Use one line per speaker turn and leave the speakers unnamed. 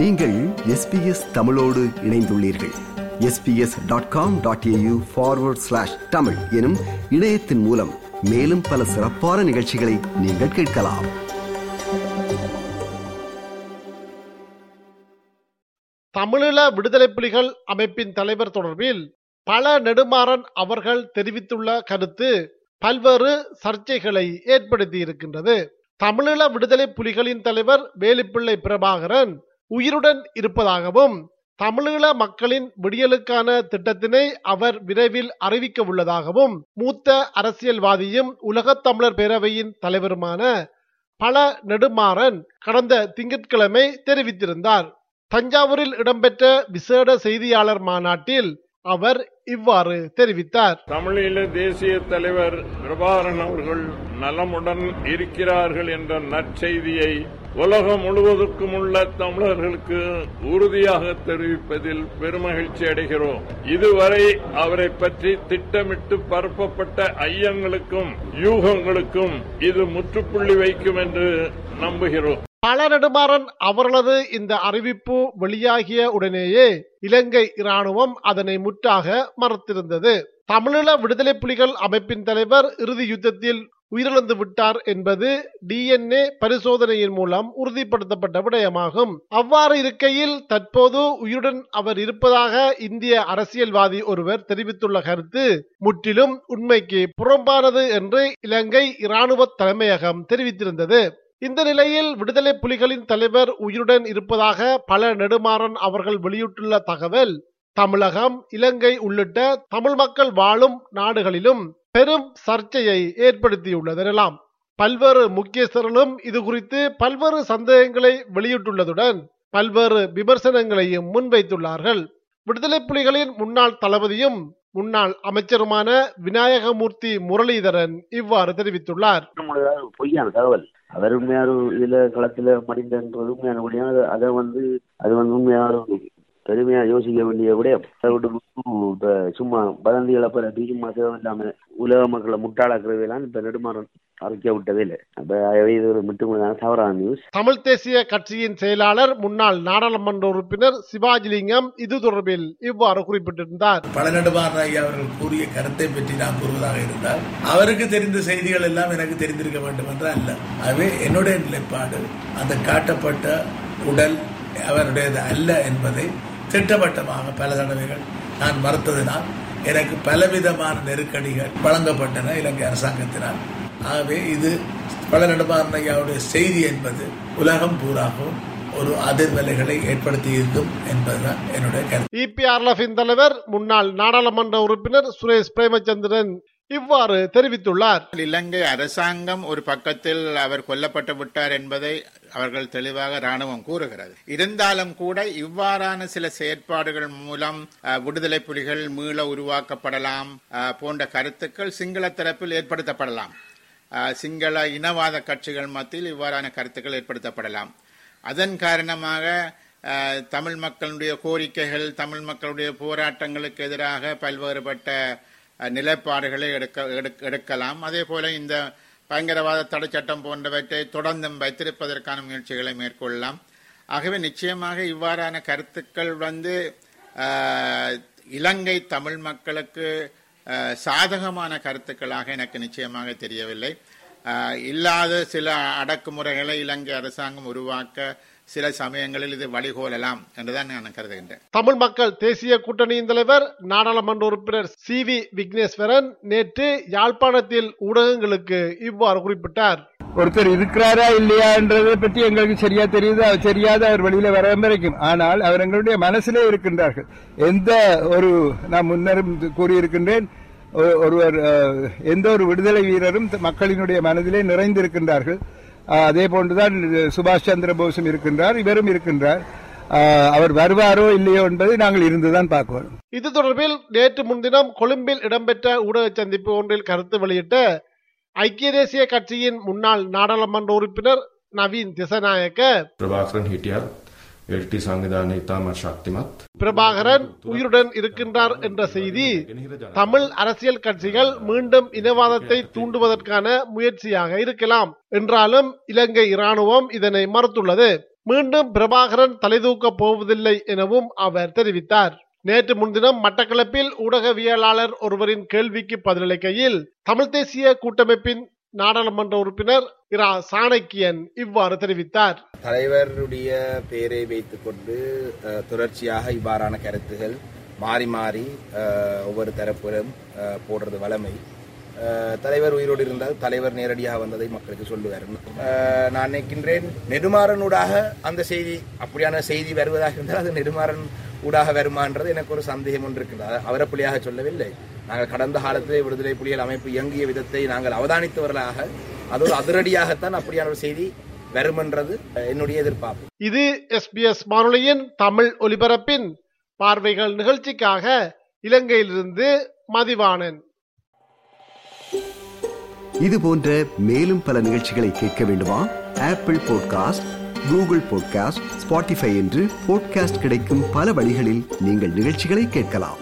நீங்கள் எஸ்பிஎஸ் தமிழோடு இணைந்துள்ளீர்கள். SBS dot com dot AU forward slash Tamil எனும் இணையத்தின் மூலம் மேலும் பல சிறப்பான நிகழ்ச்சிகளை நீங்கள் கேட்கலாம்.
தமிழீழ விடுதலை புலிகள் அமைப்பின் தலைவர் தொடர்பில் பல நெடுமாறன் அவர்கள் தெரிவித்துள்ள கருத்து பல்வேறு சர்ச்சைகளை ஏற்படுத்தி இருக்கின்றது தமிழீழ விடுதலை புலிகளின் தலைவர் வேலுப்பிள்ளை பிரபாகரன் உயிருடன் இருப்பதாகவும் தமிழீழ மக்களின் விடியலுக்கான திட்டத்தினை அவர் விரைவில் அறிவிக்க உள்ளதாகவும் மூத்த அரசியல்வாதியும் உலகத் தமிழர் பேரவையின் தலைவருமான பல நெடுமாறன் கடந்த திங்கட்கிழமை தெரிவித்திருந்தார். தஞ்சாவூரில் இடம்பெற்ற விசேட செய்தியாளர் மாநாட்டில் அவர் இவ்வாறு தெரிவித்தார்.
தமிழீழ தேசிய தலைவர் பிரபாகரன் அவர்கள் நலமுடன் இருக்கிறார்கள் என்ற நற்செய்தியை உலகம் முழுவதற்கும் உள்ள தமிழர்களுக்கு உறுதியாக தெரிவிப்பதில் பெருமகிழ்ச்சி அடைகிறோம். இதுவரை அவரை பற்றி திட்டமிட்டு பரப்பப்பட்ட ஐயங்களுக்கும் யூகங்களுக்கும் இது முற்றுப்புள்ளி வைக்கும் என்று நம்புகிறோம்.
பல நெடுமாறன் அவர்களது இந்த அறிவிப்பு வெளியாகிய உடனேயே இலங்கை இராணுவம் அதனை முற்றாக மறுத்திருந்தது. தமிழீழ விடுதலை புலிகள் அமைப்பின் தலைவர் இறுதி யுத்தத்தில் உயிரிழந்து விட்டார் என்பது டிஎன்ஏ பரிசோதனையின் மூலம் உறுதிப்படுத்தப்பட்ட விடயமாகும். அவ்வாறு இருக்கையில் தற்போது உயிருடன் அவர் இருப்பதாக இந்திய அரசியல்வாதி ஒருவர் தெரிவித்துள்ள கருத்து முற்றிலும் உண்மைக்கு புறம்பானது என்று இலங்கை இராணுவ தலைமையகம் தெரிவித்திருந்தது. இந்த நிலையில் விடுதலை புலிகளின் தலைவர் உயிருடன் இருப்பதாக பல நெடுமாறன் அவர்கள் வெளியிட்டுள்ள தகவல் தமிழகம் இலங்கை உள்ளிட்ட தமிழ் மக்கள் வாழும் நாடுகளிலும் பெரும் சர்ச்சையை ஏற்படுத்தியுள்ளதெல்லாம் பல்வேறு முக்கியஸ்தர்களும் இது குறித்து பல்வேறு சந்தேகங்களை வெளியிட்டுள்ளதுடன் பல்வேறு விமர்சனங்களையும் முன்வைத்துள்ளார்கள். விடுதலை புலிகளின் முன்னாள் தளபதியும் முன்னாள் அமைச்சருமான விநாயகமூர்த்தி முரளிதரன் இவ்வாறு தெரிவித்துள்ளார்.
பொய்யான தகவல். அவர் உண்மையான இதுல களத்துல மடிந்தன்றது உண்மையான அதை வந்து அது வந்து உண்மையான பெருமையா யோசிக்க வேண்டிய விட்டு இப்ப சும்மா வதந்திகளை பரப்பி சும்மா இல்லாம உலக மக்களை முட்டாளாக்குறதெல்லாம் இப்ப நெடுமாறன் அறிக்க விட்டதே இல்லை. அப்ப இது ஒரு தவறான நியூஸ்
தமிழ் தேசிய கட்சியின் செயலாளர் முன்னாள் நாடாளுமன்ற உறுப்பினர் சிவாஜிலிங்கம் இது தொடர்பில் இவ்வாறு குறிப்பிட்டிருந்தார்.
பழநடுமாறன் ஐயா அவர்கள் கூறிய கருத்தை பற்றி நான் கூறுவதாக இருந்தால் அவருக்கு தெரிந்த செய்திகள் எல்லாம் எனக்கு தெரிந்திருக்க வேண்டும் என்று அல்ல. ஆகவே என்னுடைய நிலைப்பாடு. அந்த காட்டப்பட்ட உடல் அவருடையது அல்ல என்பதை திட்டவட்டமாக பல தடவைகள் நான் மறுத்ததினால் எனக்கு பலவிதமான நெருக்கடிகள் வழங்கப்பட்டன இலங்கை அரசாங்கத்தினால். ஆகவே இது பல ஐயாவுடைய செய்தி என்பது உலகம் பூராகவும் ஒரு அதிர்வலைகளை ஏற்படுத்தி இருக்கும் என்பதுதான் என்னுடைய கருத்து.
இபிஆர்எஃபின் தலைவர் முன்னாள் நாடாளுமன்ற உறுப்பினர் சுரேஷ் பிரேமச்சந்திரன் இவ்வாறு தெரிவித்துள்ளார்.
இலங்கை அரசாங்கம் ஒரு பக்கத்தில் அவர் கொல்லப்பட்டு விட்டார் என்பதை அவர்கள் தெளிவாக ராணுவம் கூறுகிறது. இருந்தாலும் கூட இவ்வாறான சில செயற்பாடுகள் மூலம் விடுதலை புலிகள் மீள உருவாக்கப்படலாம் போன்ற கருத்துக்கள் சிங்கள தரப்பில் ஏற்படுத்தப்படலாம். சிங்கள இனவாத கட்சிகள் மத்தியில் இவ்வாறான கருத்துக்கள் ஏற்படுத்தப்படலாம். அதன் காரணமாக தமிழ் மக்களுடைய கோரிக்கைகள் தமிழ் மக்களுடைய போராட்டங்களுக்கு எதிராக பல்வேறுபட்ட நிலைப்பாடுகளை எடுக்க எடுக்க- எடுக்கலாம். அதே போல இந்த பயங்கரவாத தடை சட்டம் போன்றவற்றை தொடர்ந்தும் வைத்திருப்பதற்கான முயற்சிகளை மேற்கொள்ளலாம். ஆகவே நிச்சயமாக இவ்வாறான கருத்துக்கள் வந்து இலங்கை தமிழ் மக்களுக்கு சாதகமான கருத்துக்களாக எனக்கு நிச்சயமாக தெரியவில்லை. இல்லாத சில அடக்குமுறைகளை இலங்கை அரசாங்கம் உருவாக்க சில சமயங்களில் இது வழிகோலலாம் என்றுதான் நான் கருதுகின்றேன்.
தமிழ் மக்கள் தேசிய கூட்டணியின் தலைவர் நாடாளுமன்ற உறுப்பினர் சி. வி. விக்னேஸ்வரன் நேற்று யாழ்ப்பாணத்தில் ஊடகங்களுக்கு இவ்வாறு குறிப்பிட்டார்.
ஒருத்தர் இருக்கிறாரா இல்லையான்றதை பற்றி எங்களுக்கு சரியா தெரியுது? அது தெரியாது அவர் வெளியில வர வரைக்கும் ஆனால் அவர் எங்களுடைய மனசிலே இருக்கின்றார்கள். எந்த ஒரு நான் முன்னரும் கூறியிருக்கின்றேன் ஒ- ஒருவர் எந்த ஒரு விடுதலை வீரரும் மக்களினுடைய மனதிலே நிறைந்திருக்கின்றார்கள். அதே போன்றுதான் சுபாஷ் சந்திர போஸும் இருக்கின்றார் இவரும் இருக்கின்றார். அவர் வருவாரோ இல்லையோ என்பதை நாங்கள் இருந்துதான் பார்க்கிறோம்.
இது தொடர்பில் நேற்று முன்தினம் கொழும்பில் இடம்பெற்ற ஊடக சந்திப்பு ஒன்றில் கருத்து வெளியிட்ட ஐக்கிய தேசிய கட்சியின் முன்னாள் நாடாளுமன்ற உறுப்பினர் நவீன் திசநாயக்க
பிரபாகரன் ஹெட்டியார் எல்டி சங்கிதான சக்திமத்.
பிரபாகரன் உயிருடன் இருக்கின்றார் என்ற செய்தி தமிழ் அரசியல் கட்சிகள் மீண்டும் இனவாதத்தை தூண்டுவதற்கான முயற்சியாக இருக்கலாம். என்றாலும் இலங்கை இராணுவம் இதனை மறுத்துள்ளது. மீண்டும் பிரபாகரன் தலைதூக்கப் போவதில்லை எனவும் அவர் தெரிவித்தார். நேற்று முன்தினம் மட்டக்களப்பில் ஊடகவியலாளர் ஒருவரின் கேள்விக்கு பதிலளிக்கையில் தமிழ்த் தேசிய கூட்டமைப்பின் நாடாளுமன்ற உறுப்பினர் இரா சாணக்கியன் இவ்வாறு தெரிவித்தார்.
தலைவருடைய பெயரை வைத்துக் கொண்டு தொடர்ச்சியாக இவ்வாறான கருத்துகள் மாறி மாறி ஒவ்வொரு தரப்பிலும் போடுறது வளமை அஹ், தலைவர் உயிரோடு இருந்தால் தலைவர் நேரடியாக வந்ததை மக்களுக்கு சொல்லுவார். அஹ், நான் நினைக்கின்றேன் நெடுமாறனூடாக அந்த செய்தி அப்படியான செய்தி வருவதாக இருந்தால் அது நெடுமாறன் ஊடாக வருமான்றது எனக்கு ஒரு சந்தேகம் ஒன்று இருக்கின்றது. அது அவரை சொல்லவில்லை. நாங்கள் கடந்த காலத்திலே விடுதலை புலிகள் அமைப்பு இயங்கிய விதத்தை நாங்கள் அவதானித்தவர்களாக அது ஒரு அதிரடியாகத்தான் அப்படியான ஒரு செய்தி வருமென்றது என்னுடைய எதிர்பார்ப்பு.
இது எஸ்பிஎஸ் வானொலியின் தமிழ் ஒலிபரப்பின் பார்வைகள் நிகழ்ச்சிக்காக இலங்கையிலிருந்து மதிவாணன்.
இது போன்ற மேலும் பல நிகழ்ச்சிகளை கேட்க வேண்டுமா? Apple podcast Google podcast Spotify என்று பாட்காஸ்ட் கிடைக்கும் பல வழிகளில் நீங்கள் நிகழ்ச்சிகளை கேட்கலாம்.